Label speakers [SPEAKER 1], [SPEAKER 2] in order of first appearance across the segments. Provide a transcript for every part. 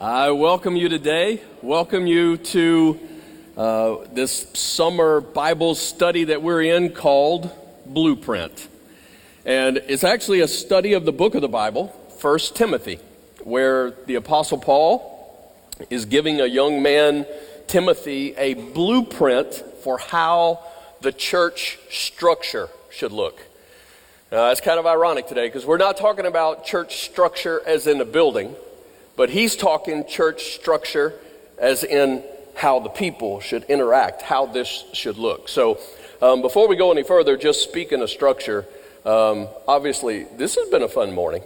[SPEAKER 1] I welcome you today. Welcome you to uh, this summer Bible study that we're in called Blueprint. And it's actually a study of the book of the Bible, 1 Timothy, where the Apostle Paul is giving a young man, Timothy, a blueprint for how the church structure should look. Uh, it's kind of ironic today because we're not talking about church structure as in a building, but he's talking church structure as in how the people should interact, how this should look. So, um, before we go any further, just speaking of structure, um, obviously, this has been a fun morning.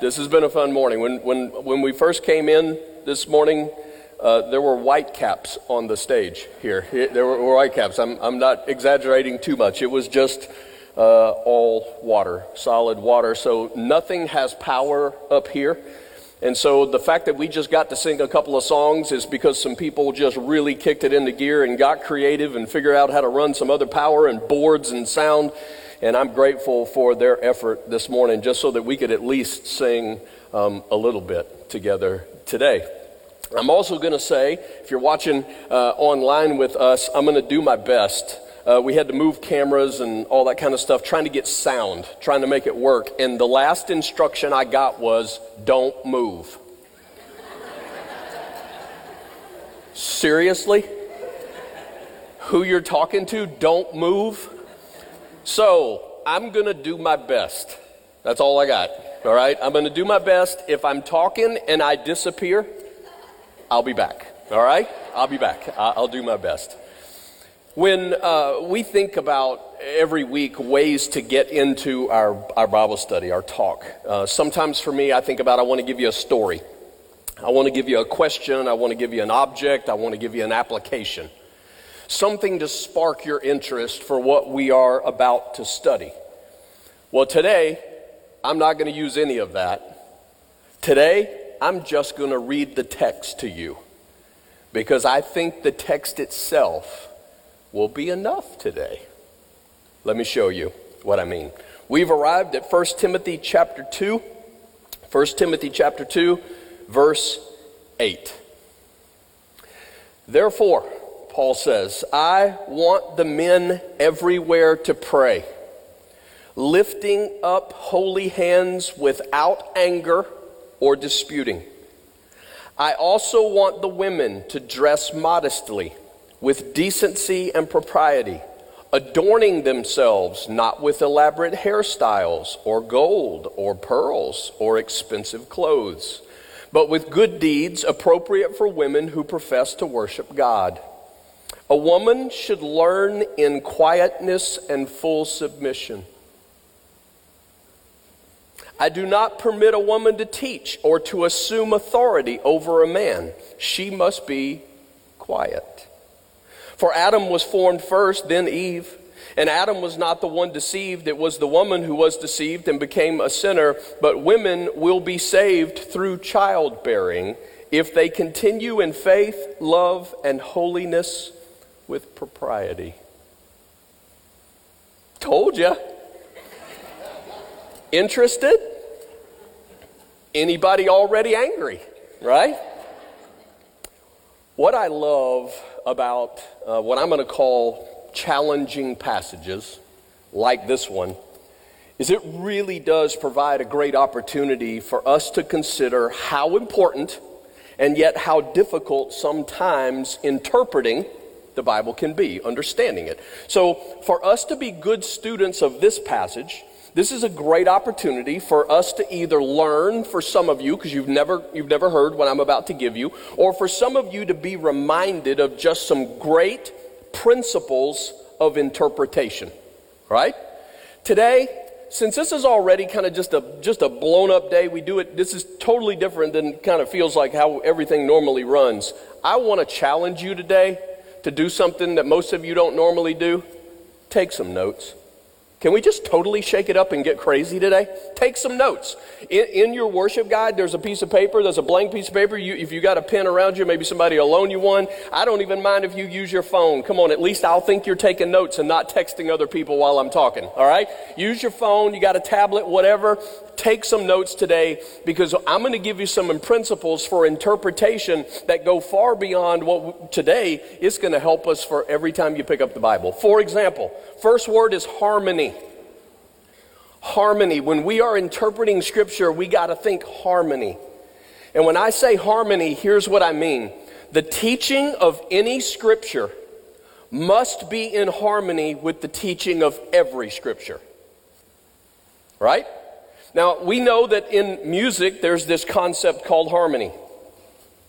[SPEAKER 1] This has been a fun morning. When, when, when we first came in this morning, uh, there were white caps on the stage here. There were white caps. I'm, I'm not exaggerating too much. It was just uh, all water, solid water. So nothing has power up here. And so the fact that we just got to sing a couple of songs is because some people just really kicked it into gear and got creative and figured out how to run some other power and boards and sound. And I'm grateful for their effort this morning just so that we could at least sing um, a little bit together today. I'm also going to say, if you're watching uh, online with us, I'm going to do my best uh, we had to move cameras and all that kind of stuff, trying to get sound, trying to make it work. And the last instruction I got was don't move. Seriously? Who you're talking to, don't move? So I'm going to do my best. That's all I got. All right? I'm going to do my best. If I'm talking and I disappear, I'll be back. All right? I'll be back. I'll do my best. When uh, we think about every week ways to get into our, our Bible study, our talk, uh, sometimes for me, I think about I want to give you a story. I want to give you a question. I want to give you an object. I want to give you an application. Something to spark your interest for what we are about to study. Well, today, I'm not going to use any of that. Today, I'm just going to read the text to you because I think the text itself will be enough today. Let me show you what I mean. We've arrived at 1 Timothy chapter 2. 1 Timothy chapter 2, verse 8. Therefore, Paul says, I want the men everywhere to pray, lifting up holy hands without anger or disputing. I also want the women to dress modestly with decency and propriety, adorning themselves not with elaborate hairstyles or gold or pearls or expensive clothes, but with good deeds appropriate for women who profess to worship God. A woman should learn in quietness and full submission. I do not permit a woman to teach or to assume authority over a man. She must be quiet. For Adam was formed first, then Eve. And Adam was not the one deceived, it was the woman who was deceived and became a sinner. But women will be saved through childbearing if they continue in faith, love, and holiness with propriety. Told ya. Interested? Anybody already angry, right? What I love about uh, what I'm going to call challenging passages like this one is it really does provide a great opportunity for us to consider how important and yet how difficult sometimes interpreting the Bible can be, understanding it. So, for us to be good students of this passage, this is a great opportunity for us to either learn for some of you, because you've never, you've never heard what I'm about to give you, or for some of you to be reminded of just some great principles of interpretation. Right? Today, since this is already kind of just a just a blown up day, we do it. This is totally different than kind of feels like how everything normally runs. I want to challenge you today to do something that most of you don't normally do. Take some notes. Can we just totally shake it up and get crazy today? Take some notes. In, in, your worship guide, there's a piece of paper, there's a blank piece of paper. You, if you got a pen around you, maybe somebody will loan you one. I don't even mind if you use your phone. Come on, at least I'll think you're taking notes and not texting other people while I'm talking, all right? Use your phone, you got a tablet, whatever. Take some notes today because I'm going to give you some principles for interpretation that go far beyond what today is going to help us for every time you pick up the Bible. For example, first word is harmony harmony. When we are interpreting Scripture, we got to think harmony. And when I say harmony, here's what I mean the teaching of any Scripture must be in harmony with the teaching of every Scripture. Right? Now, we know that in music there's this concept called harmony.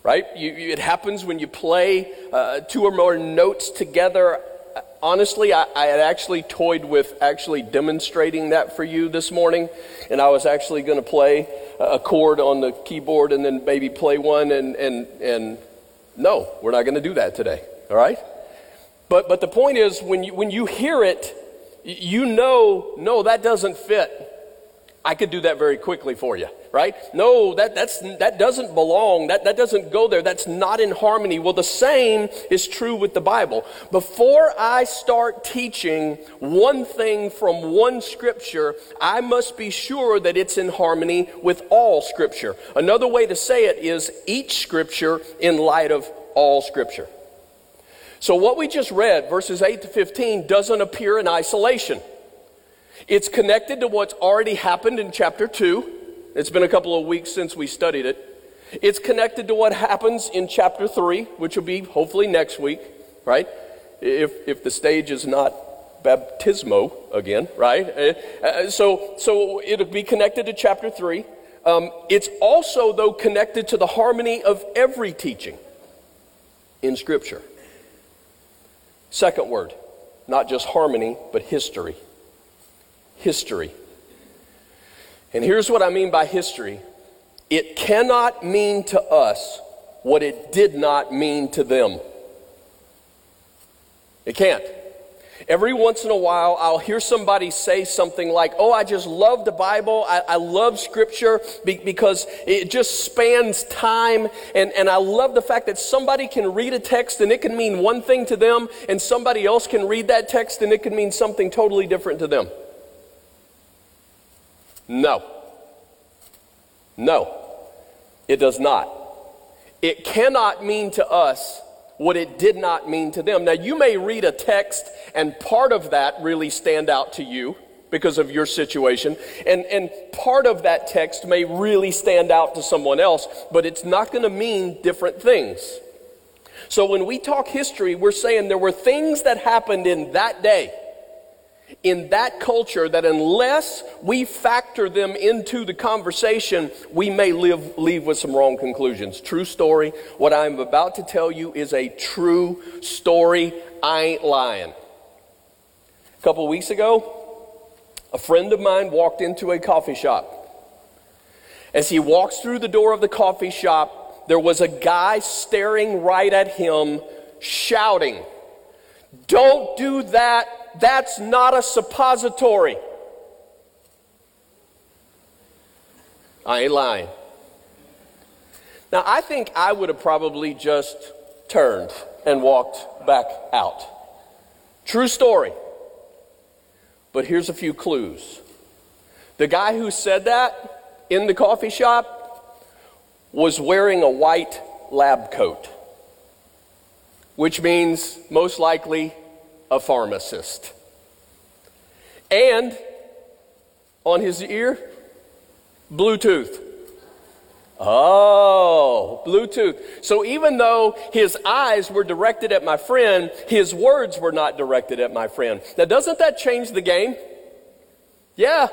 [SPEAKER 1] Right? You, it happens when you play uh, two or more notes together honestly, I, I, had actually toyed with actually demonstrating that for you this morning, and I was actually going to play a chord on the keyboard and then maybe play one, and, and, and no, we're not going to do that today, all right? But, but the point is, when you, when you hear it, you know, no, that doesn't fit. I could do that very quickly for you right? No, that, that's, that doesn't belong. That, that doesn't go there. That's not in harmony. Well, the same is true with the Bible. Before I start teaching one thing from one scripture, I must be sure that it's in harmony with all scripture. Another way to say it is each scripture in light of all scripture. So, what we just read, verses 8 to 15, doesn't appear in isolation. It's connected to what's already happened in chapter 2 it's been a couple of weeks since we studied it. It's connected to what happens in chapter 3, which will be hopefully next week, right? If, if the stage is not baptismo again, right? Uh, uh, so, so it'll be connected to chapter 3. Um, it's also, though, connected to the harmony of every teaching in Scripture. Second word, not just harmony, but history. History. And here's what I mean by history it cannot mean to us what it did not mean to them. It can't. Every once in a while, I'll hear somebody say something like, Oh, I just love the Bible. I, I love Scripture be- because it just spans time. And, and I love the fact that somebody can read a text and it can mean one thing to them, and somebody else can read that text and it can mean something totally different to them. No. No, it does not. It cannot mean to us what it did not mean to them. Now, you may read a text and part of that really stand out to you because of your situation, and, and part of that text may really stand out to someone else, but it's not going to mean different things. So, when we talk history, we're saying there were things that happened in that day in that culture that unless we factor them into the conversation, we may live, leave with some wrong conclusions. True story. What I'm about to tell you is a true story. I ain't lying. A couple weeks ago, a friend of mine walked into a coffee shop. As he walks through the door of the coffee shop, there was a guy staring right at him, shouting, Don't do that that's not a suppository. I ain't lying. Now, I think I would have probably just turned and walked back out. True story. But here's a few clues. The guy who said that in the coffee shop was wearing a white lab coat, which means most likely a pharmacist. And on his ear, Bluetooth. Oh, Bluetooth. So even though his eyes were directed at my friend, his words were not directed at my friend. Now, doesn't that change the game? Yeah.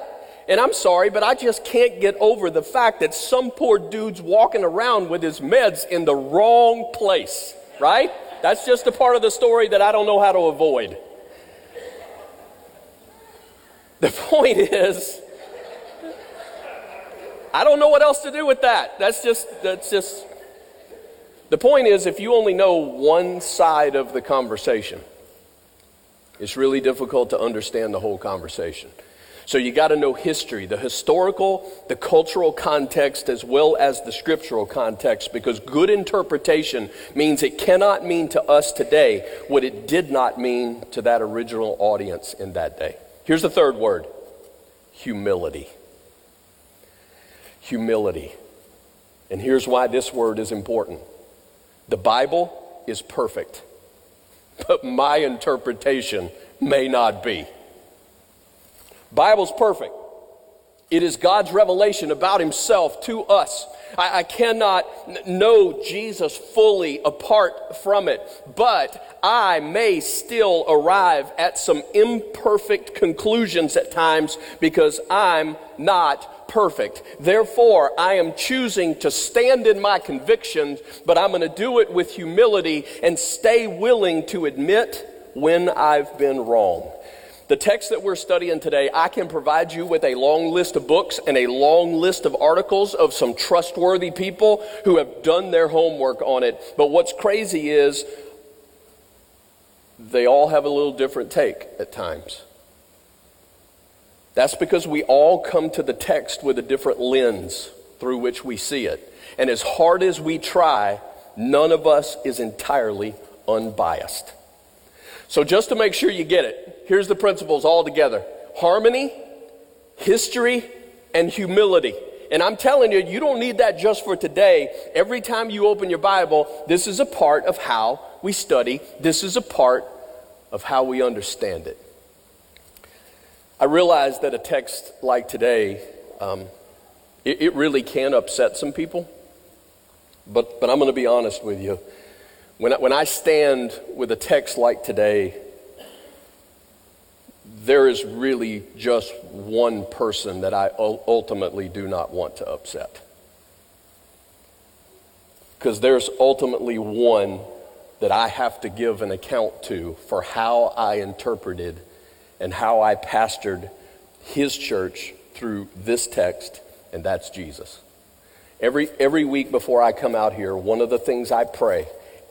[SPEAKER 1] And I'm sorry, but I just can't get over the fact that some poor dude's walking around with his meds in the wrong place, right? That's just a part of the story that I don't know how to avoid. The point is, I don't know what else to do with that. That's just, that's just, the point is, if you only know one side of the conversation, It's really difficult to understand the whole conversation. So you got to know history, the historical, the cultural context, as well as the scriptural context, because good interpretation means it cannot mean to us today what it did not mean to that original audience in that day. Here's the third word humility. Humility. And here's why this word is important the Bible is perfect, but my interpretation may not be. Bible's perfect. It is God's revelation about himself to us. I, I cannot know Jesus fully apart from it, but I may still arrive at some imperfect conclusions at times because I'm not perfect. Therefore, I am choosing to stand in my convictions, but I'm going to do it with humility and stay willing to admit when I've been wrong. The text that we're studying today, I can provide you with a long list of books and a long list of articles of some trustworthy people who have done their homework on it. But what's crazy is they all have a little different take at times. That's because we all come to the text with a different lens through which we see it. And as hard as we try, none of us is entirely unbiased. So, just to make sure you get it, here's the principles all together harmony, history, and humility. And I'm telling you, you don't need that just for today. Every time you open your Bible, this is a part of how we study, this is a part of how we understand it. I realize that a text like today, um, it, it really can upset some people. But, but I'm going to be honest with you. When I, when I stand with a text like today, there is really just one person that I ultimately do not want to upset. Because there's ultimately one that I have to give an account to for how I interpreted and how I pastored his church through this text, and that's Jesus. Every, every week before I come out here, one of the things I pray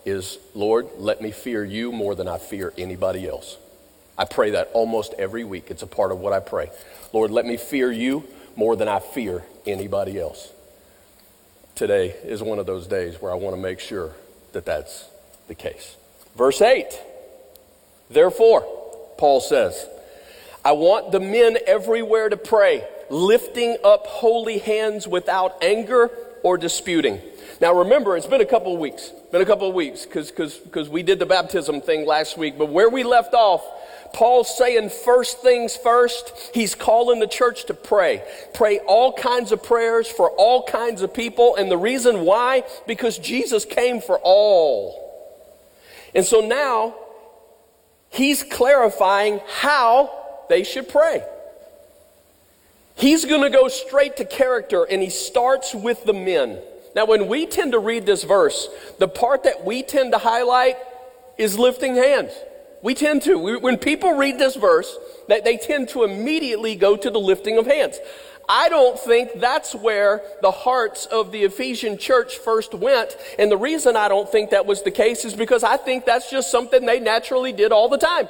[SPEAKER 1] is, Lord, let me fear you more than I fear anybody else. I pray that almost every week. It's a part of what I pray. Lord, let me fear you more than I fear anybody else. Today is one of those days where I want to make sure that that's the case. Verse 8. Therefore, Paul says, I want the men everywhere to pray, lifting up holy hands without anger or disputing. Now remember, it's been a couple of weeks. Been a couple of weeks because we did the baptism thing last week. But where we left off, Paul's saying first things first. He's calling the church to pray. Pray all kinds of prayers for all kinds of people. And the reason why? Because Jesus came for all. And so now he's clarifying how they should pray. He's going to go straight to character and he starts with the men. Now, when we tend to read this verse, the part that we tend to highlight is lifting hands. We tend to. We, when people read this verse, they, they tend to immediately go to the lifting of hands. I don't think that's where the hearts of the Ephesian church first went. And the reason I don't think that was the case is because I think that's just something they naturally did all the time.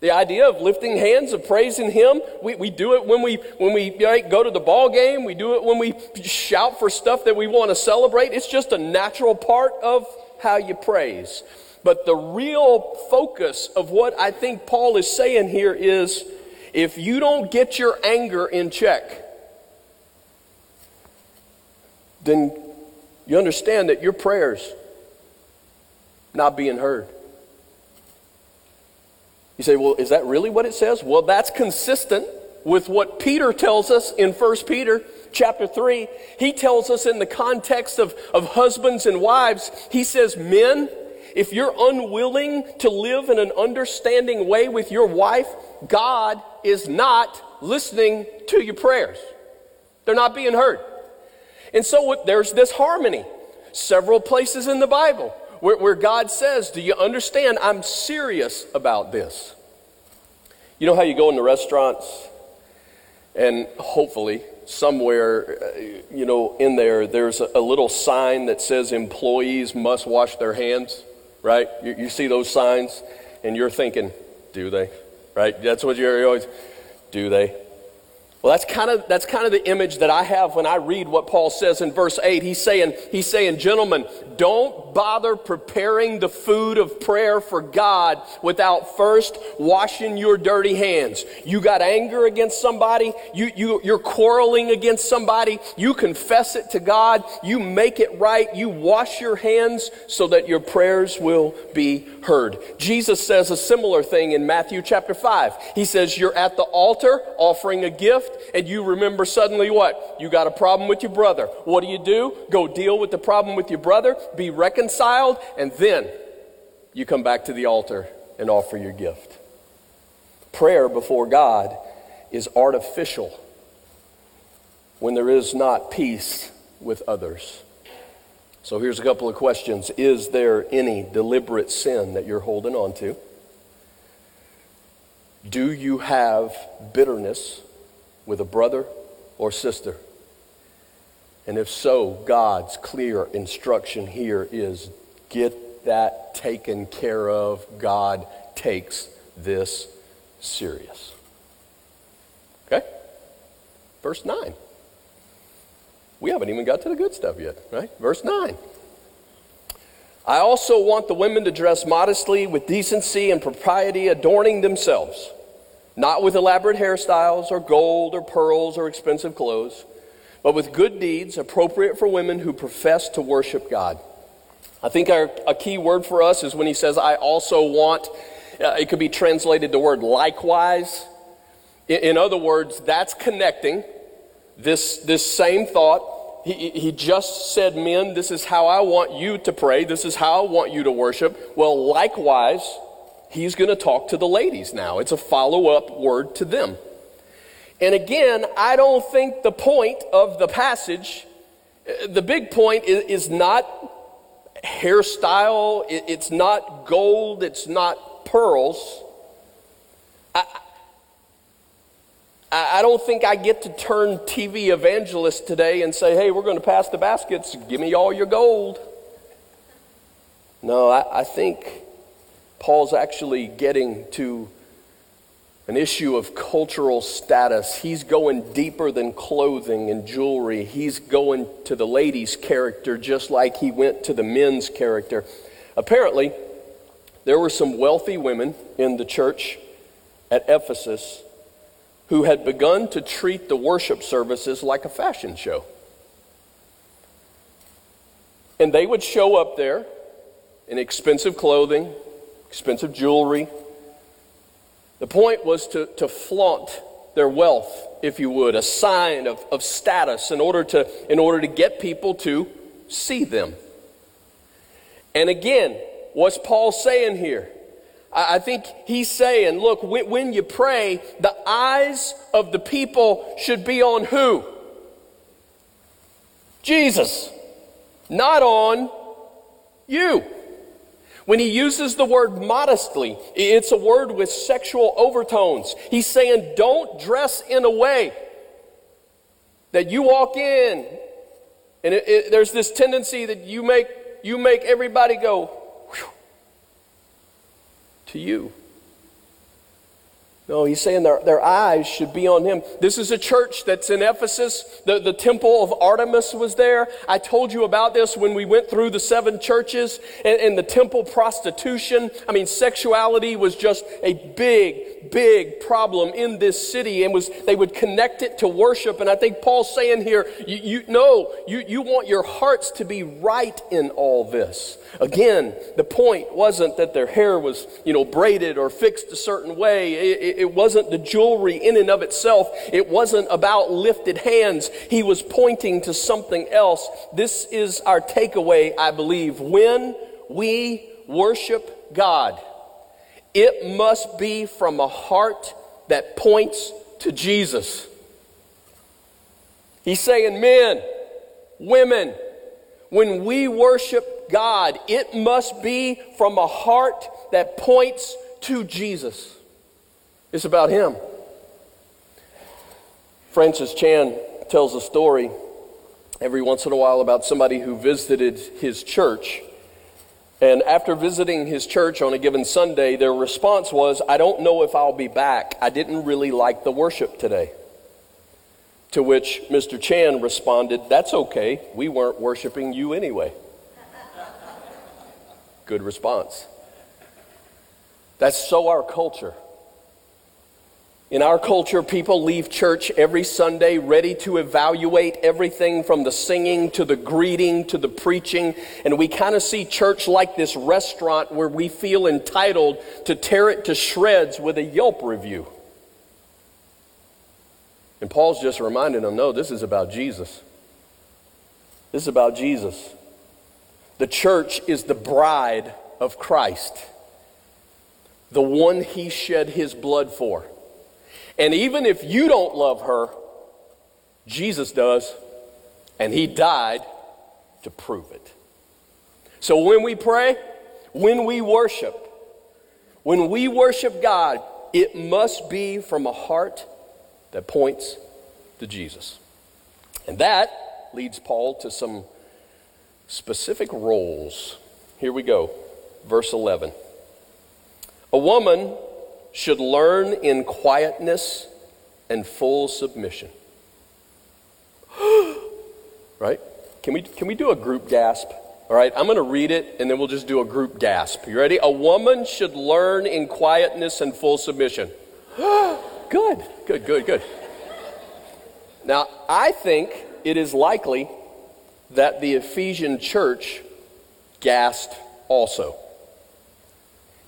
[SPEAKER 1] The idea of lifting hands, of praising Him, we, we do it when we, when we go to the ball game. We do it when we shout for stuff that we want to celebrate. It's just a natural part of how you praise. But the real focus of what I think Paul is saying here is if you don't get your anger in check, then you understand that your prayers not being heard. You say, well, is that really what it says? Well, that's consistent with what Peter tells us in 1 Peter chapter 3. He tells us in the context of, of husbands and wives, he says, Men, if you're unwilling to live in an understanding way with your wife, God is not listening to your prayers. They're not being heard. And so there's this harmony. Several places in the Bible where, where God says, Do you understand? I'm serious about this. You know how you go into restaurants and hopefully somewhere, uh, you know, in there, there's a, a little sign that says employees must wash their hands? Right? You, you see those signs and you're thinking, Do they? Right? That's what you're always, do they? Well, that's kind of that's kind of the image that I have when I read what Paul says in verse 8. He's saying, he's saying, gentlemen, don't bother preparing the food of prayer for God without first washing your dirty hands. You got anger against somebody, you, you, you're quarreling against somebody, you confess it to God, you make it right, you wash your hands so that your prayers will be heard. Jesus says a similar thing in Matthew chapter 5. He says, You're at the altar offering a gift and you remember suddenly what? You got a problem with your brother. What do you do? Go deal with the problem with your brother, be reconciled, and then you come back to the altar and offer your gift. Prayer before God is artificial when there is not peace with others. So here's a couple of questions. Is there any deliberate sin that you're holding on to? Do you have bitterness with a brother or sister? And if so, God's clear instruction here is get that taken care of. God takes this serious. Okay? Verse 9. We haven't even got to the good stuff yet, right? Verse 9. I also want the women to dress modestly with decency and propriety, adorning themselves not with elaborate hairstyles or gold or pearls or expensive clothes, but with good deeds appropriate for women who profess to worship God. I think our, a key word for us is when he says, I also want, uh, it could be translated the word likewise. In, in other words, that's connecting this, this same thought. He, he just said, Men, this is how I want you to pray. This is how I want you to worship. Well, likewise, he's going to talk to the ladies now. It's a follow up word to them. And again, I don't think the point of the passage, uh, the big point is, is not hairstyle, it's not gold, it's not pearls. I, I don't think I get to turn TV evangelist today and say, hey, we're going to pass the baskets, give me all your gold. No, I, I think Paul's actually getting to an issue of cultural status. He's going deeper than clothing and jewelry. He's going to the lady's character just like he went to the men's character. Apparently, there were some wealthy women in the church at Ephesus who had begun to treat the worship services like a fashion show. And they would show up there in expensive clothing, expensive jewelry. The point was to, to flaunt their wealth, if you would, a sign of, of status in order, to, in order to get people to see them. And again, what's Paul saying here? I, think he's saying, look, when you pray, the eyes of the people should be on who? Jesus, not on you. When he uses the word modestly, it's a word with sexual overtones. He's saying, don't dress in a way that you walk in and it, it, there's this tendency that you make, you make everybody go to you. No, he's saying their, their eyes should be on him. This is a church that's in Ephesus. The, the temple of Artemis was there. I told you about this when we went through the seven churches and, and the temple prostitution. I mean, sexuality was just a big, big problem in this city and was, they would connect it to worship. And I think Paul's saying here, you, you know, you, you want your hearts to be right in all this. Again, the point wasn't that their hair was, you know, braided or fixed a certain way. It, wasn't the jewelry in and of itself. It wasn't about lifted hands. He was pointing to something else. This is our takeaway, I believe. When we worship God, it must be from a heart that points to Jesus. He's saying, men, women, when we worship God, it must be from a heart that points to Jesus. It's about Him. Francis Chan tells a story every once in a while about somebody who visited his church. And after visiting his church on a given Sunday, their response was, I don't know if I'll be back. I didn't really like the worship today. To which Mr. Chan responded, That's okay. We weren't worshiping you anyway. Good response. That's so our culture. In our culture, people leave church every Sunday ready to evaluate everything from the singing to the greeting to the preaching. And we kind of see church like this restaurant where we feel entitled to tear it to shreds with a Yelp review. And Paul's just reminding them no, this is about Jesus. This is about Jesus. The church is the bride of Christ, the one he shed his blood for. And even if you don't love her, Jesus does, and he died to prove it. So when we pray, when we worship, when we worship God, it must be from a heart that points to Jesus. And that leads Paul to some specific roles. Here we go, verse 11. A woman should learn in quietness and full submission. right? Can we, can we do a group gasp? All right, I'm going to read it and then we'll just do a group gasp. You ready? A woman should learn in quietness and full submission. good, good, good, good. Now, I think it is likely that the Ephesian church gasped also.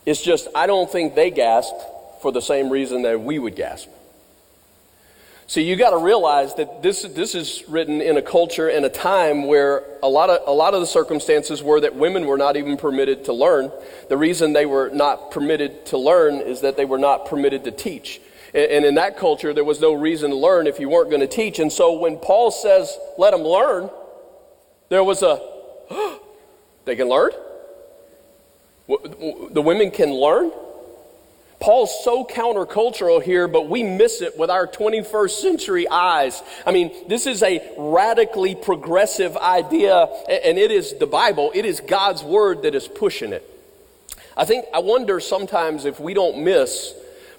[SPEAKER 1] It's just, I don't think they gasped for the same reason that we would gasp. See, you got to realize that this, this is written in a culture and a time where a lot, of, a lot of the circumstances were that women were not even permitted to learn. The reason they were not permitted to learn is that they were not permitted to teach. And, and in that culture, there was no reason to learn if you weren't going to teach. And so when Paul says, let them learn, there was a, they can learn? The women can learn? Paul's so countercultural here, but we miss it with our 21st century eyes. I mean, this is a radically progressive idea, and it is the Bible, it is God's word that is pushing it. I think, I wonder sometimes if we don't miss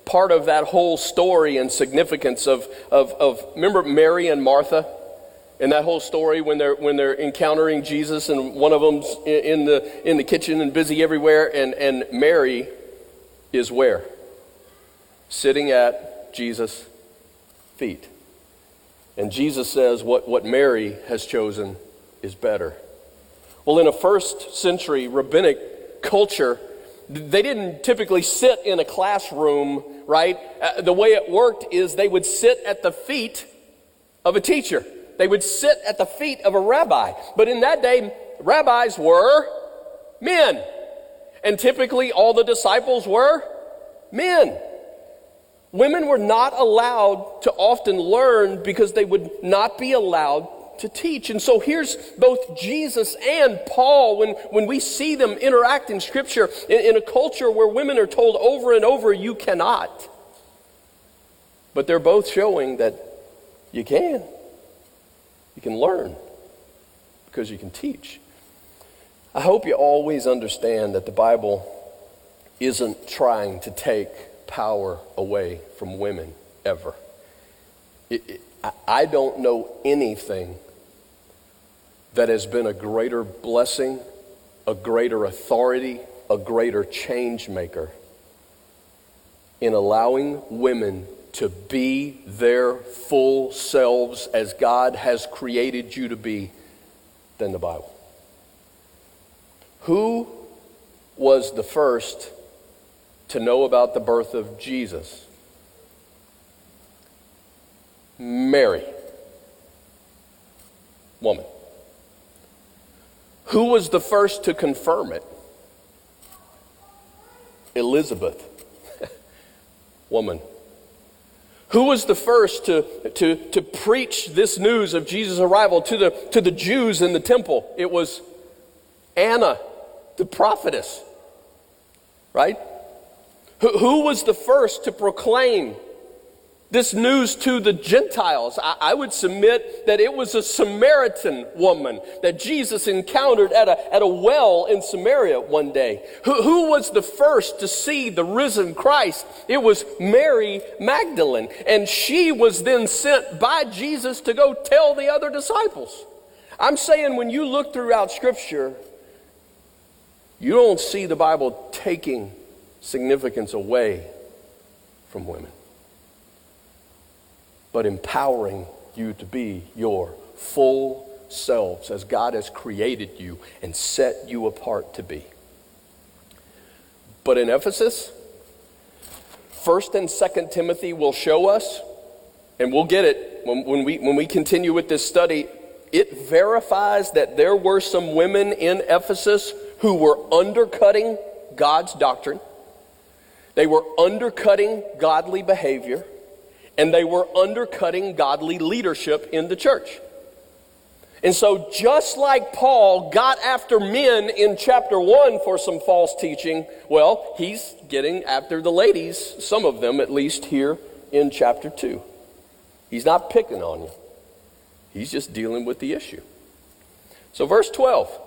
[SPEAKER 1] part of that whole story and significance of, of, of remember Mary and Martha? And that whole story when they're when they're encountering Jesus and one of them's in the in the kitchen and busy everywhere and and Mary is where? Sitting at Jesus' feet. And Jesus says what, what Mary has chosen is better. Well, in a first century rabbinic culture, they didn't typically sit in a classroom, right? Uh, the way it worked is they would sit at the feet of a teacher. They would sit at the feet of a rabbi. But in that day, rabbis were men. And typically all the disciples were men. Women were not allowed to often learn because they would not be allowed to teach. And so here's both Jesus and Paul when, when we see them interact in Scripture in, in a culture where women are told over and over, you cannot. But they're both showing that you can. You can learn because you can teach. I hope you always understand that the Bible isn't trying to take power away from women ever. It, it, I don't know anything that has been a greater blessing, a greater authority, a greater change maker in allowing women to be their full selves as God has created you to be than the Bible. Who was the first to know about the birth of Jesus? Mary, woman. Who was the first to confirm it? Elizabeth, woman. Who was the first to, to, to preach this news of Jesus' arrival to the, to the Jews in the temple? It was Anna, the prophetess, right? Who, who was the first to proclaim this news to the Gentiles. I, I, would submit that it was a Samaritan woman that Jesus encountered at a, at a well in Samaria one day. Who, who was the first to see the risen Christ? It was Mary Magdalene. And she was then sent by Jesus to go tell the other disciples. I'm saying when you look throughout Scripture, you don't see the Bible taking significance away from women but empowering you to be your full selves as God has created you and set you apart to be. But in Ephesus, 1st and 2nd Timothy will show us, and we'll get it when, when, we, when we continue with this study, it verifies that there were some women in Ephesus who were undercutting God's doctrine. They were undercutting godly behavior and they were undercutting godly leadership in the church. And so, just like Paul got after men in chapter 1 for some false teaching, well, he's getting after the ladies, some of them at least, here in chapter 2. He's not picking on you, he's just dealing with the issue. So, verse 12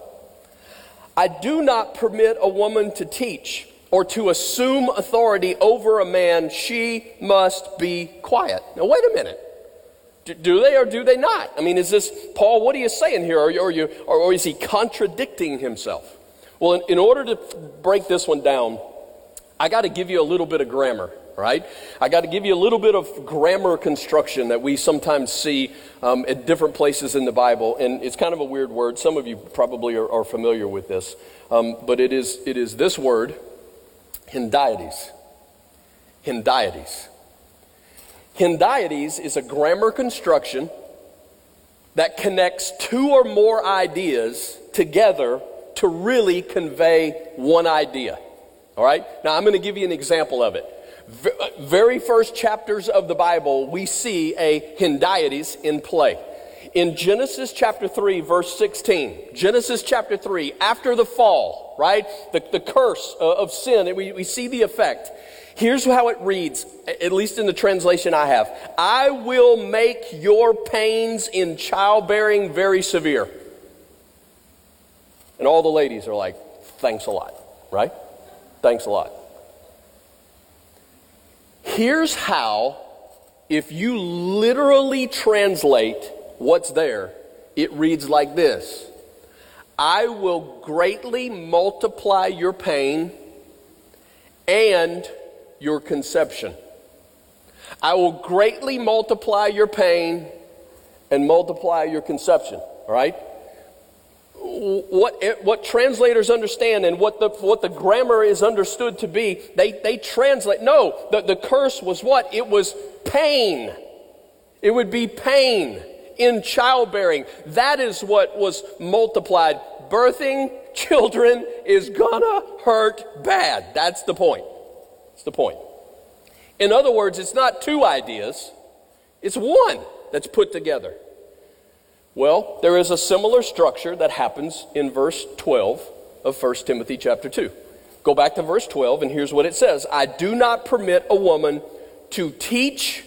[SPEAKER 1] I do not permit a woman to teach or to assume authority over a man, she must be quiet. Now, wait a minute. Do, they or do they not? I mean, is this, Paul, what are you saying here? Are you, are you, or, is he contradicting himself? Well, in, in order to break this one down, I got to give you a little bit of grammar, right? I got to give you a little bit of grammar construction that we sometimes see um, at different places in the Bible. And it's kind of a weird word. Some of you probably are, are familiar with this. Um, but it is, it is this word Hendiadys. Hendiadys. Hendiadys is a grammar construction that connects two or more ideas together to really convey one idea. All right? Now, I'm going to give you an example of it. Uh, very first chapters of the Bible, we see a Hendiadys in play. In Genesis chapter 3, verse 16, Genesis chapter 3, after the fall, right? The, the curse uh, of sin, we, we see the effect. Here's how it reads, at least in the translation I have I will make your pains in childbearing very severe. And all the ladies are like, thanks a lot, right? Thanks a lot. Here's how, if you literally translate what's there, it reads like this I will greatly multiply your pain and your conception. I will greatly multiply your pain and multiply your conception. All right? What, what translators understand and what the, what the grammar is understood to be, they, they translate. No, the, the curse was what? It was pain. It would be pain in childbearing. That is what was multiplied. Birthing children is gonna hurt bad. That's the point. That's the point. In other words, it's not two ideas, it's one that's put together. Well, there is a similar structure that happens in verse 12 of 1 Timothy chapter 2. Go back to verse 12, and here's what it says I do not permit a woman to teach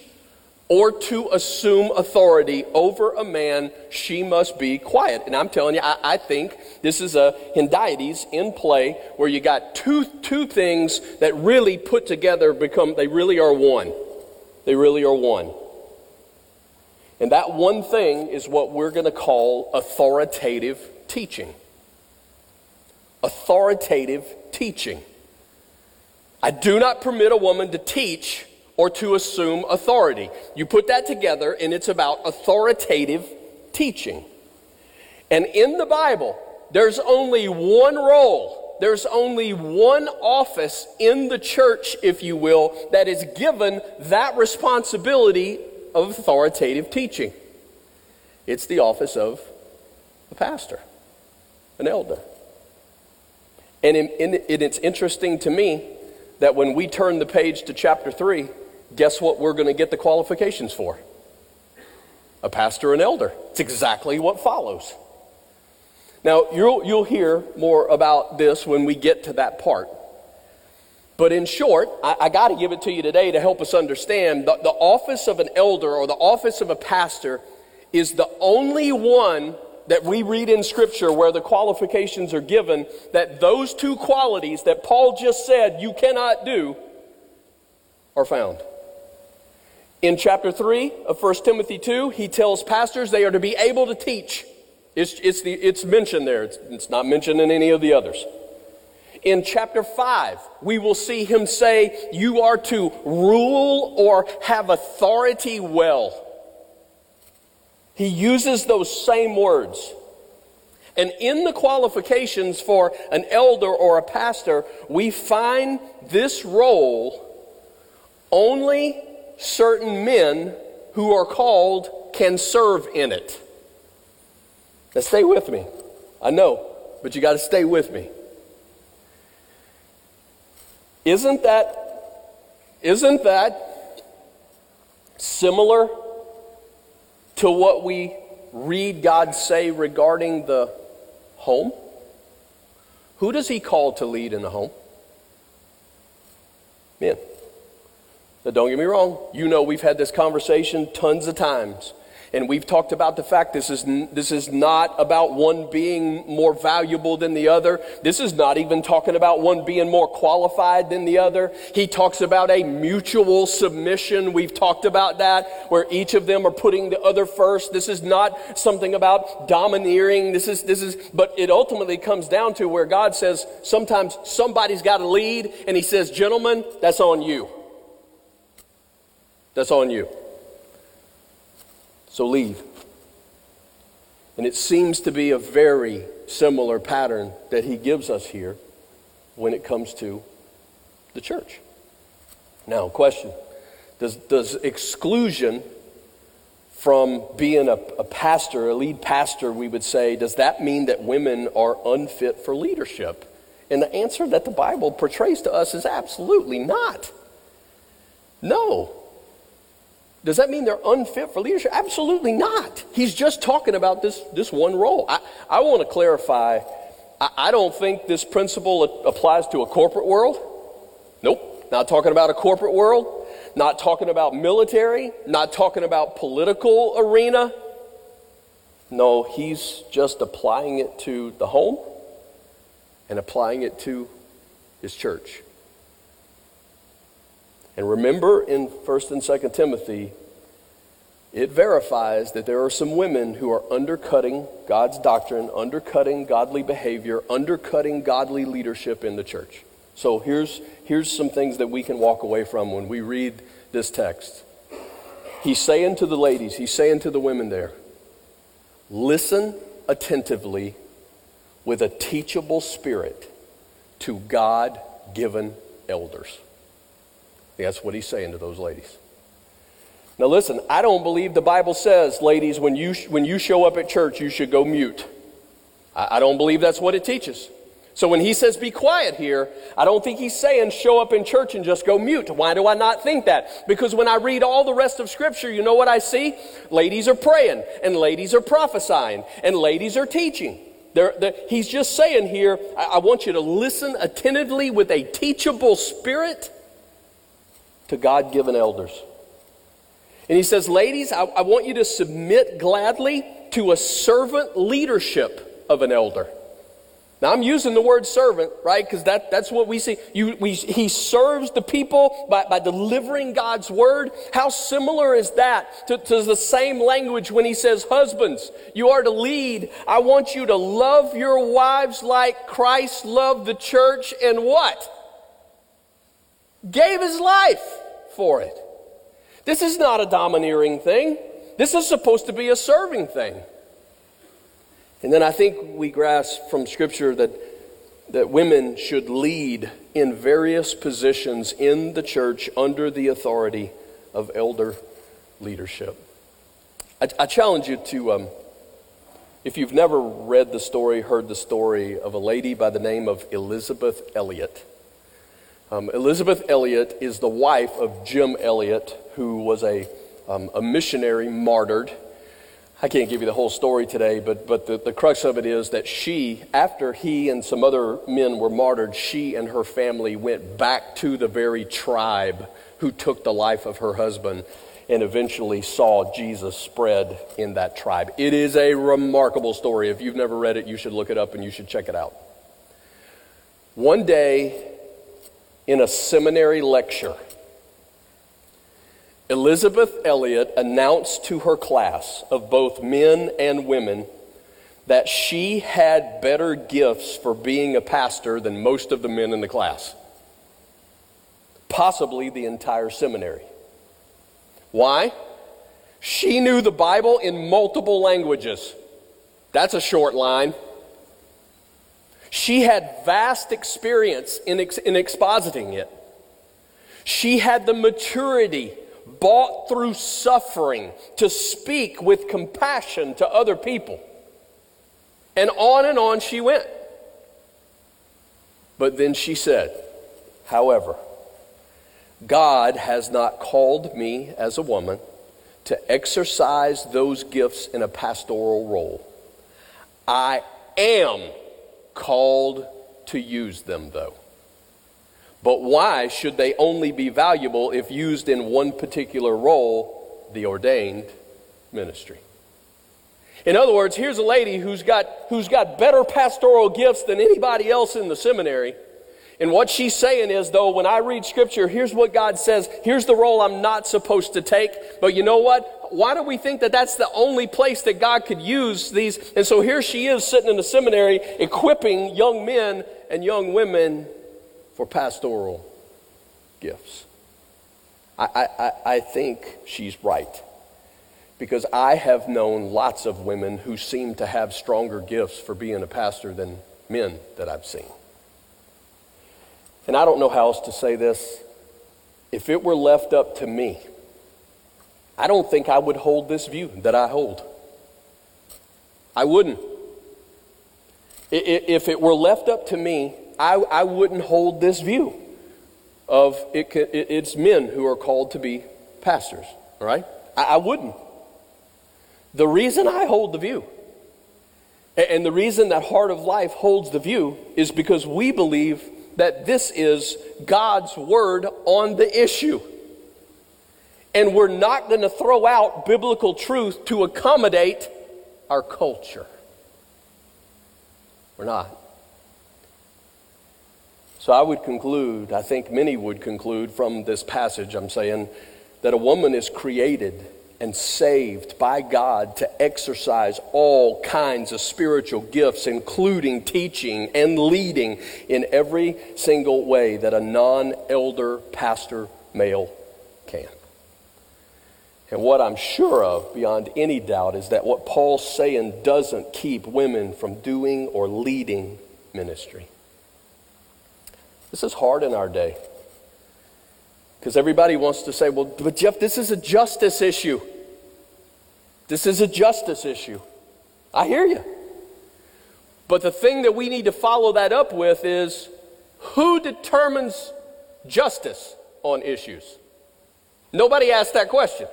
[SPEAKER 1] or to assume authority over a man, she must be quiet. And I'm telling you, I, I, think this is a Hendiadys in play where you got two, two things that really put together become, they really are one. They really are one. And that one thing is what we're going to call authoritative teaching. Authoritative teaching. I do not permit a woman to teach or to assume authority. You put that together, and it's about authoritative teaching. And in the Bible, there's only one role, there's only one office in the church, if you will, that is given that responsibility of authoritative teaching. It's the office of a pastor, an elder. And, in, in, it's interesting to me that when we turn the page to chapter 3, guess what we're going to get the qualifications for? A pastor and elder. It's exactly what follows. Now, you'll, you'll hear more about this when we get to that part. But in short, I, I got to give it to you today to help us understand the, the office of an elder or the office of a pastor is the only one that we read in Scripture where the qualifications are given that those two qualities that Paul just said you cannot do are found. In chapter 3 of 1 Timothy 2, he tells pastors they are to be able to teach. It's, it's, the, it's mentioned there, it's, it's not mentioned in any of the others. In chapter 5, we will see him say, You are to rule or have authority well. He uses those same words. And in the qualifications for an elder or a pastor, we find this role only certain men who are called can serve in it. Now, stay with me. I know, but you got to stay with me. Isn't that isn't that similar to what we read God say regarding the home? Who does he call to lead in the home? Men. Now, don't get me wrong. You know we've had this conversation tons of times. And we've talked about the fact this is, this is not about one being more valuable than the other. This is not even talking about one being more qualified than the other. He talks about a mutual submission. We've talked about that, where each of them are putting the other first. This is not something about domineering. This is, this is, but it ultimately comes down to where God says sometimes somebody's got to lead, and He says, Gentlemen, that's on you. That's on you. So leave. And it seems to be a very similar pattern that he gives us here when it comes to the church. Now, question Does, does exclusion from being a, a pastor, a lead pastor, we would say, does that mean that women are unfit for leadership? And the answer that the Bible portrays to us is absolutely not. No. Does that mean they're unfit for leadership? Absolutely not. He's just talking about this, this one role. I, I want to clarify I, I don't think this principle applies to a corporate world. Nope. Not talking about a corporate world. Not talking about military. Not talking about political arena. No, he's just applying it to the home and applying it to his church. And remember in 1st and 2nd Timothy, it verifies that there are some women who are undercutting God's doctrine, undercutting godly behavior, undercutting godly leadership in the church. So here's, here's some things that we can walk away from when we read this text. He's saying to the ladies, he's saying to the women there, listen attentively with a teachable spirit to God given elders. That's what he's saying to those ladies. Now, listen, I don't believe the Bible says, ladies, when you, when you show up at church, you should go mute. I, I don't believe that's what it teaches. So when he says be quiet here, I don't think he's saying show up in church and just go mute. Why do I not think that? Because when I read all the rest of Scripture, you know what I see? Ladies are praying, and ladies are prophesying, and ladies are teaching. They're, they're, he's just saying here, I, I want you to listen attentively with a teachable spirit to God given elders. And he says, Ladies, I, I, want you to submit gladly to a servant leadership of an elder. Now, I'm using the word servant, right? Because that, that's what we see. You, we, he serves the people by, by delivering God's word. How similar is that to, to the same language when he says, Husbands, you are to lead. I want you to love your wives like Christ loved the church and what? Gave his life for it. This is not a domineering thing. This is supposed to be a serving thing. And then I think we grasp from Scripture that, that women should lead in various positions in the church under the authority of elder leadership. I, I challenge you to, um, if you've never read the story, heard the story of a lady by the name of Elisabeth Elliot. Um, Elisabeth Elliot is the wife of Jim Elliot, who was a, um, a missionary martyred. I can't give you the whole story today, but, but the, the crux of it is that she, after he and some other men were martyred, she and her family went back to the very tribe who took the life of her husband and eventually saw Jesus spread in that tribe. It is a remarkable story. If you've never read it, you should look it up and you should check it out. One day in a seminary lecture, Elisabeth Elliot announced to her class of both men and women that she had better gifts for being a pastor than most of the men in the class, possibly the entire seminary. Why? She knew the Bible in multiple languages. That's a short line. She had vast experience in, ex- in expositing it. She had the maturity bought through suffering to speak with compassion to other people. And on and on she went. But then she said, however, God has not called me as a woman to exercise those gifts in a pastoral role. I am called to use them, though. But why should they only be valuable if used in one particular role, the ordained ministry? In other words, here's a lady who's got, who's got better pastoral gifts than anybody else in the seminary. And what she's saying is, though, when I read scripture, here's what God says, here's the role I'm not supposed to take. But you know what? Why do we think that that's the only place that God could use these? And so here she is sitting in the seminary, equipping young men and young women for pastoral gifts. I, I, I think she's right. Because I have known lots of women who seem to have stronger gifts for being a pastor than men that I've seen. And I don't know how else to say this. If it were left up to me, I don't think I would hold this view that I hold. I wouldn't. If it were left up to me, I, I wouldn't hold this view of it, it's men who are called to be pastors, all right? I, I wouldn't. The reason I hold the view, and the reason that Heart of Life holds the view, is because we believe that this is God's word on the issue. And we're not going to throw out biblical truth to accommodate our culture. We're not. So I would conclude, I think many would conclude from this passage, I'm saying, that a woman is created and saved by God to exercise all kinds of spiritual gifts, including teaching and leading in every single way that a non elder pastor male can. And what I'm sure of, beyond any doubt, is that what Paul's saying doesn't keep women from doing or leading ministry. This is hard in our day. Because everybody wants to say, well, but Jeff, this is a justice issue. This is a justice issue. I hear you. But the thing that we need to follow that up with is who determines justice on issues? Nobody asked that question.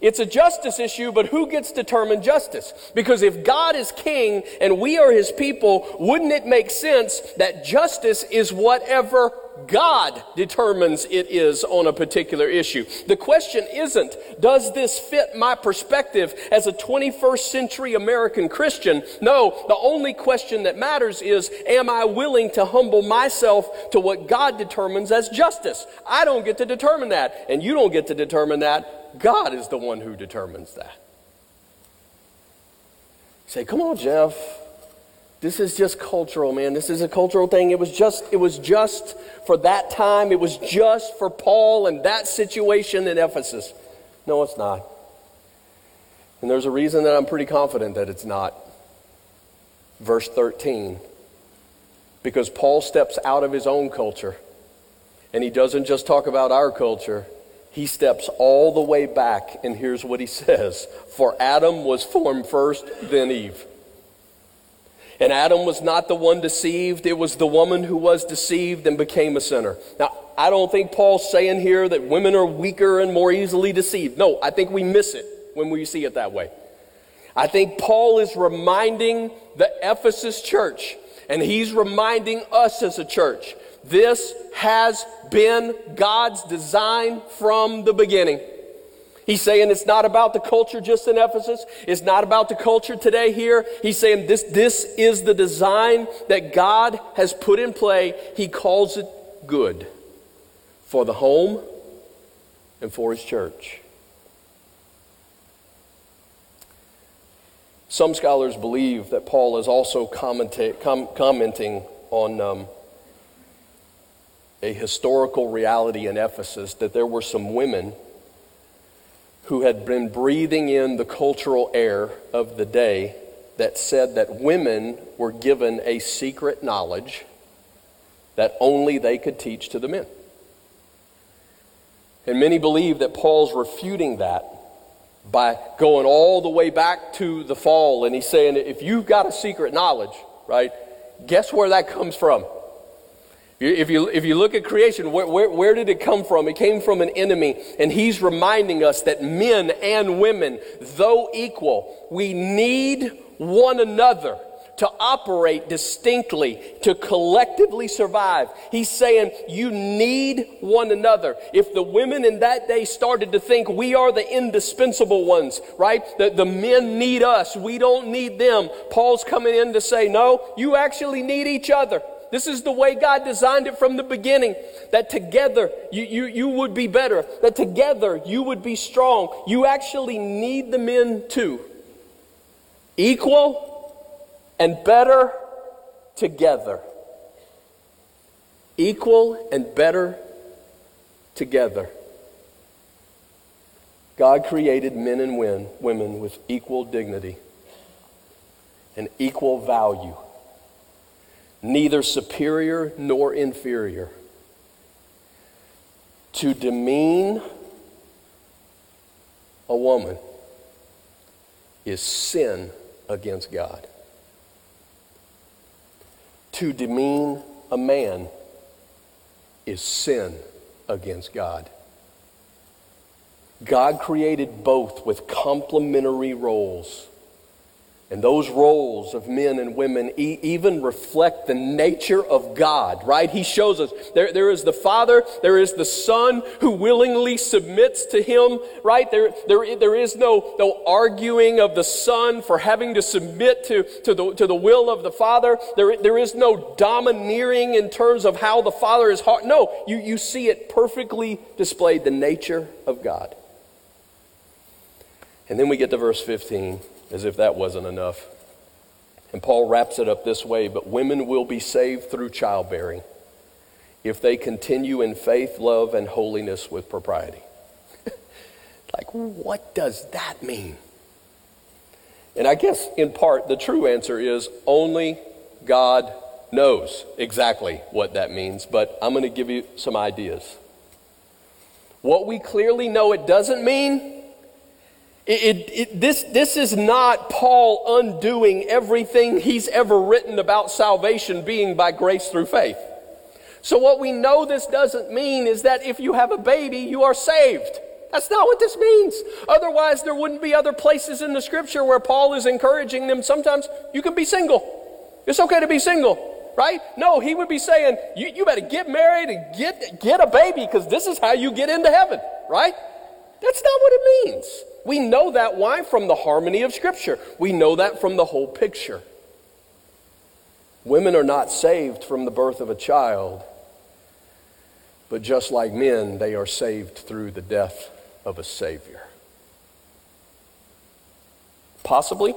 [SPEAKER 1] It's a justice issue, but who gets determined justice? Because if God is king and we are his people, wouldn't it make sense that justice is whatever God determines it is on a particular issue. The question isn't, does this fit my perspective as a 21st century American Christian? No, the only question that matters is, am I willing to humble myself to what God determines as justice? I don't get to determine that, and you don't get to determine that. God is the one who determines that. You say, come on, Jeff. This is just cultural, man. This is a cultural thing. It was just, it was just for that time. It was just for Paul and that situation in Ephesus. No, it's not. And there's a reason that I'm pretty confident that it's not. Verse 13. Because Paul steps out of his own culture and he doesn't just talk about our culture, he steps all the way back, and here's what he says For Adam was formed first, then Eve. And Adam was not the one deceived, it was the woman who was deceived and became a sinner. Now, I don't think Paul's saying here that women are weaker and more easily deceived. No, I think we miss it when we see it that way. I think Paul is reminding the Ephesus church, and he's reminding us as a church, this has been God's design from the beginning. He's saying it's not about the culture just in Ephesus. It's not about the culture today here. He's saying this, this is the design that God has put in play. He calls it good for the home and for his church. Some scholars believe that Paul is also commenta- com- commenting on um, a historical reality in Ephesus that there were some women who had been breathing in the cultural air of the day that said that women were given a secret knowledge that only they could teach to the men. And many believe that Paul's refuting that by going all the way back to the fall. And he's saying, if you've got a secret knowledge, right, guess where that comes from? If you, if you look at creation, where, where, where, did it come from? It came from an enemy. And he's reminding us that men and women, though equal, we need one another to operate distinctly, to collectively survive. He's saying you need one another. If the women in that day started to think we are the indispensable ones, right? The, the men need us, we don't need them. Paul's coming in to say, no, you actually need each other. This is the way God designed it from the beginning. That together you, you, you would be better. That together you would be strong. You actually need the men too. Equal and better together. Equal and better together. God created men and women with equal dignity and equal value neither superior nor inferior. To demean a woman is sin against God. To demean a man is sin against God. God created both with complementary roles. And those roles of men and women e- even reflect the nature of God, right? He shows us there, there is the Father, there is the Son who willingly submits to Him, right? There, there, there is no, no arguing of the Son for having to submit to, to, the, to the will of the Father. There, there is no domineering in terms of how the Father is hard. No, you, you see it perfectly displayed, the nature of God. And then we get to verse 15 as if that wasn't enough. And Paul wraps it up this way But women will be saved through childbearing if they continue in faith, love, and holiness with propriety. like, what does that mean? And I guess in part, the true answer is only God knows exactly what that means, but I'm going to give you some ideas. What we clearly know it doesn't mean it, it, this, this is not Paul undoing everything he's ever written about salvation being by grace through faith. So, what we know this doesn't mean is that if you have a baby, you are saved. That's not what this means. Otherwise, there wouldn't be other places in the scripture where Paul is encouraging them. Sometimes you can be single. It's okay to be single, right? No, he would be saying, you, you better get married and get, get a baby because this is how you get into heaven, right? That's not what it means. We know that. Why? From the harmony of Scripture. We know that from the whole picture. Women are not saved from the birth of a child, but just like men, they are saved through the death of a Savior. Possibly,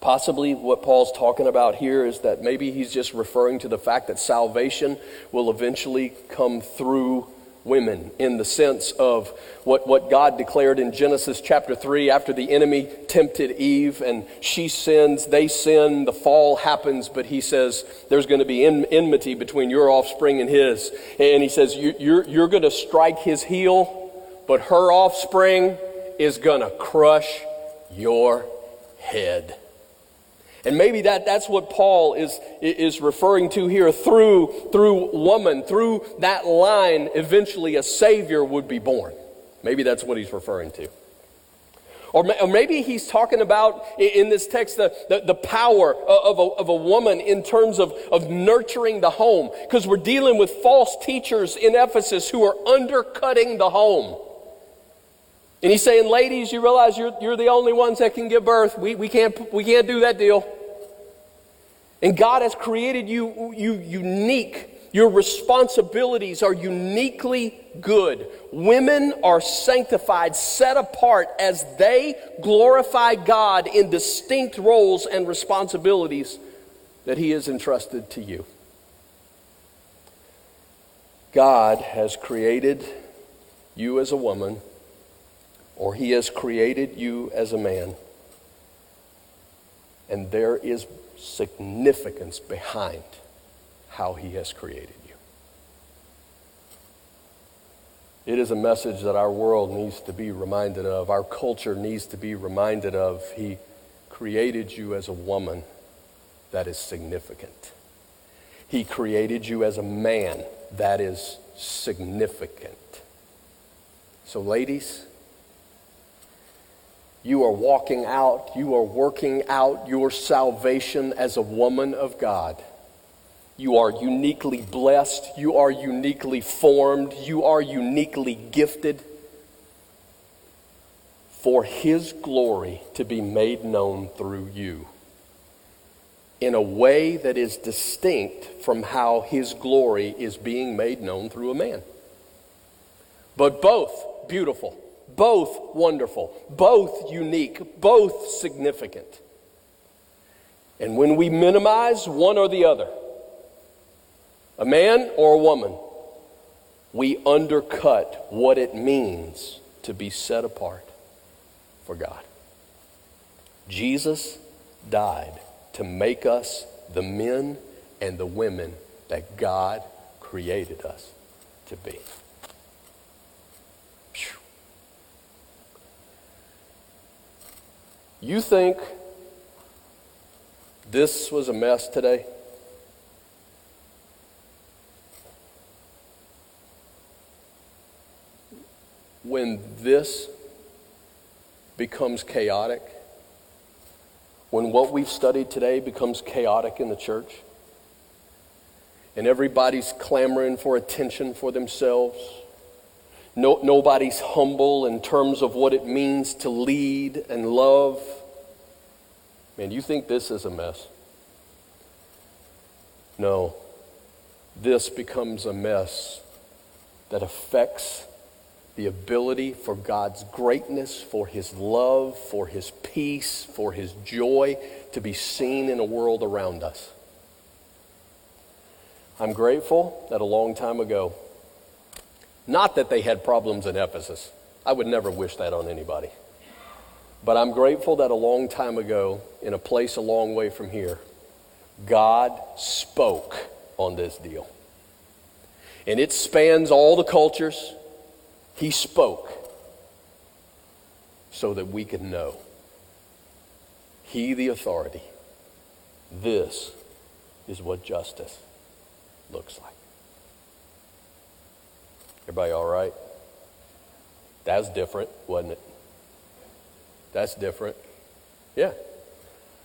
[SPEAKER 1] possibly what Paul's talking about here is that maybe he's just referring to the fact that salvation will eventually come through women in the sense of what, what God declared in Genesis chapter 3 after the enemy tempted Eve and she sins, they sin, the fall happens, but he says there's going to be en- enmity between your offspring and his. And he says you, you're, you're going to strike his heel, but her offspring is going to crush your head. And maybe that, that's what Paul is, is referring to here through, through woman, through that line, eventually a Savior would be born. Maybe that's what he's referring to. Or, or maybe he's talking about in this text the, the, the power of a, of a woman in terms of, of nurturing the home, because we're dealing with false teachers in Ephesus who are undercutting the home. And he's saying, ladies, you realize you're, you're the only ones that can give birth. We, we, can't, we can't do that deal. And God has created you, you unique. Your responsibilities are uniquely good. Women are sanctified, set apart as they glorify God in distinct roles and responsibilities that He has entrusted to you. God has created you as a woman, or He has created you as a man. And there is significance behind how He has created you. It is a message that our world needs to be reminded of, our culture needs to be reminded of. He created you as a woman that is significant. He created you as a man that is significant. So, ladies, you are walking out, you are working out your salvation as a woman of God. You are uniquely blessed, you are uniquely formed, you are uniquely gifted for His glory to be made known through you in a way that is distinct from how His glory is being made known through a man. But both beautiful both wonderful, both unique, both significant. And when we minimize one or the other, a man or a woman, we undercut what it means to be set apart for God. Jesus died to make us the men and the women that God created us to be. You think this was a mess today? When this becomes chaotic, when what we've studied today becomes chaotic in the church, and everybody's clamoring for attention for themselves no, nobody's humble in terms of what it means to lead and love. Man, you think this is a mess? No. This becomes a mess that affects the ability for God's greatness, for His love, for His peace, for His joy to be seen in a world around us. I'm grateful that a long time ago, not that they had problems in Ephesus. I would never wish that on anybody. But I'm grateful that a long time ago, in a place a long way from here, God spoke on this deal. And it spans all the cultures. He spoke so that we could know. He, the authority. This is what justice looks like. Everybody all right? That's different, wasn't it? That's different. Yeah.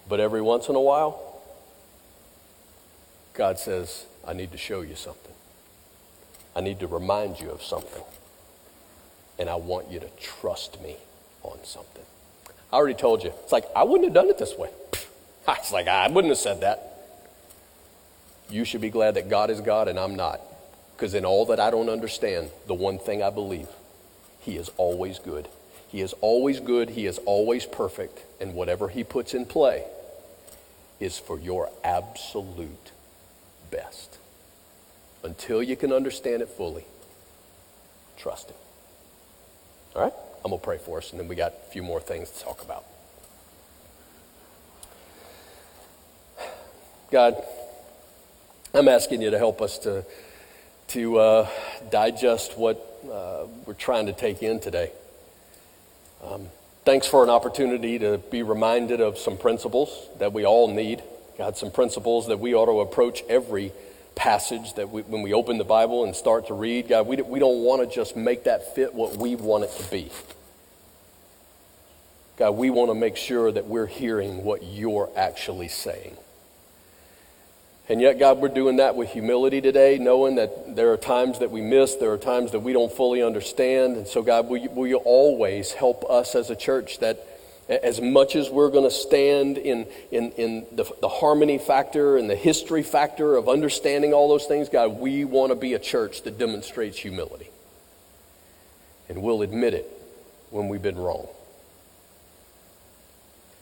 [SPEAKER 1] But every once in a while, God says, I need to show you something. I need to remind you of something. And I want you to trust me on something. I already told you. It's like, I wouldn't have done it this way. It's like, I wouldn't have said that. You should be glad that God is God and I'm not. Because in all that I don't understand, the one thing I believe, He is always good. He is always good. He is always perfect. And whatever He puts in play is for your absolute best. Until you can understand it fully, trust Him. All right? I'm going to pray for us, and then we got a few more things to talk about. God, I'm asking you to help us to to uh, digest what uh, we're trying to take in today. Um, thanks for an opportunity to be reminded of some principles that we all need. God, some principles that we ought to approach every passage that we, when we open the Bible and start to read. God, we, we don't want to just make that fit what we want it to be. God, we want to make sure that we're hearing what you're actually saying. And yet, God, we're doing that with humility today, knowing that there are times that we miss, there are times that we don't fully understand. And so, God, will you, will you always help us as a church that as much as we're going to stand in, in, in the, the harmony factor and the history factor of understanding all those things, God, we want to be a church that demonstrates humility. And we'll admit it when we've been wrong.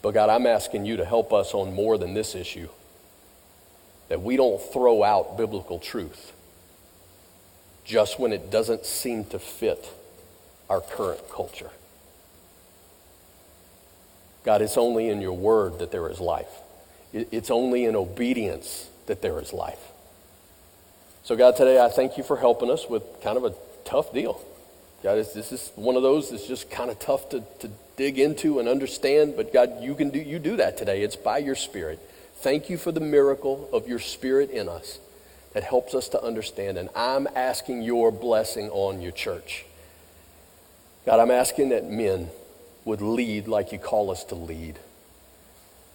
[SPEAKER 1] But God, I'm asking you to help us on more than this issue that we don't throw out biblical truth just when it doesn't seem to fit our current culture. God, it's only in your word that there is life. It's only in obedience that there is life. So, God, today I thank you for helping us with kind of a tough deal. God, this is one of those that's just kind of tough to, to dig into and understand, but God, you can do, you do that today. It's by your Spirit. Thank you for the miracle of your Spirit in us that helps us to understand. And I'm asking your blessing on your church. God, I'm asking that men would lead like you call us to lead.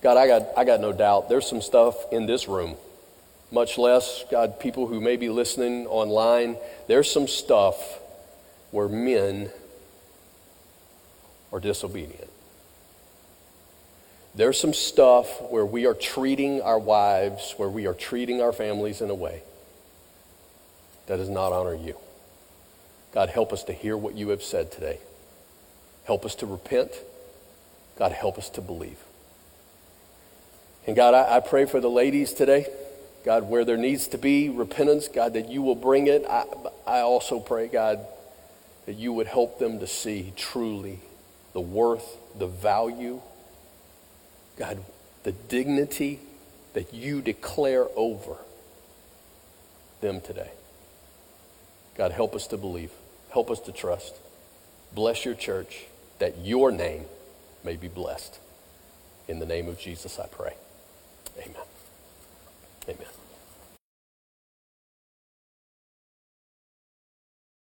[SPEAKER 1] God, I got, I got no doubt there's some stuff in this room, much less, God, people who may be listening online, there's some stuff where men are disobedient. There's some stuff where we are treating our wives, where we are treating our families in a way that does not honor you. God, help us to hear what you have said today. Help us to repent. God, help us to believe. And God, I, I pray for the ladies today. God, where there needs to be repentance, God, that you will bring it. I, I also pray, God, that you would help them to see truly the worth, the value, God, the dignity that you declare over them today. God, help us to believe. Help us to trust. Bless your church that your name may be blessed. In the name of Jesus, I pray. Amen. Amen.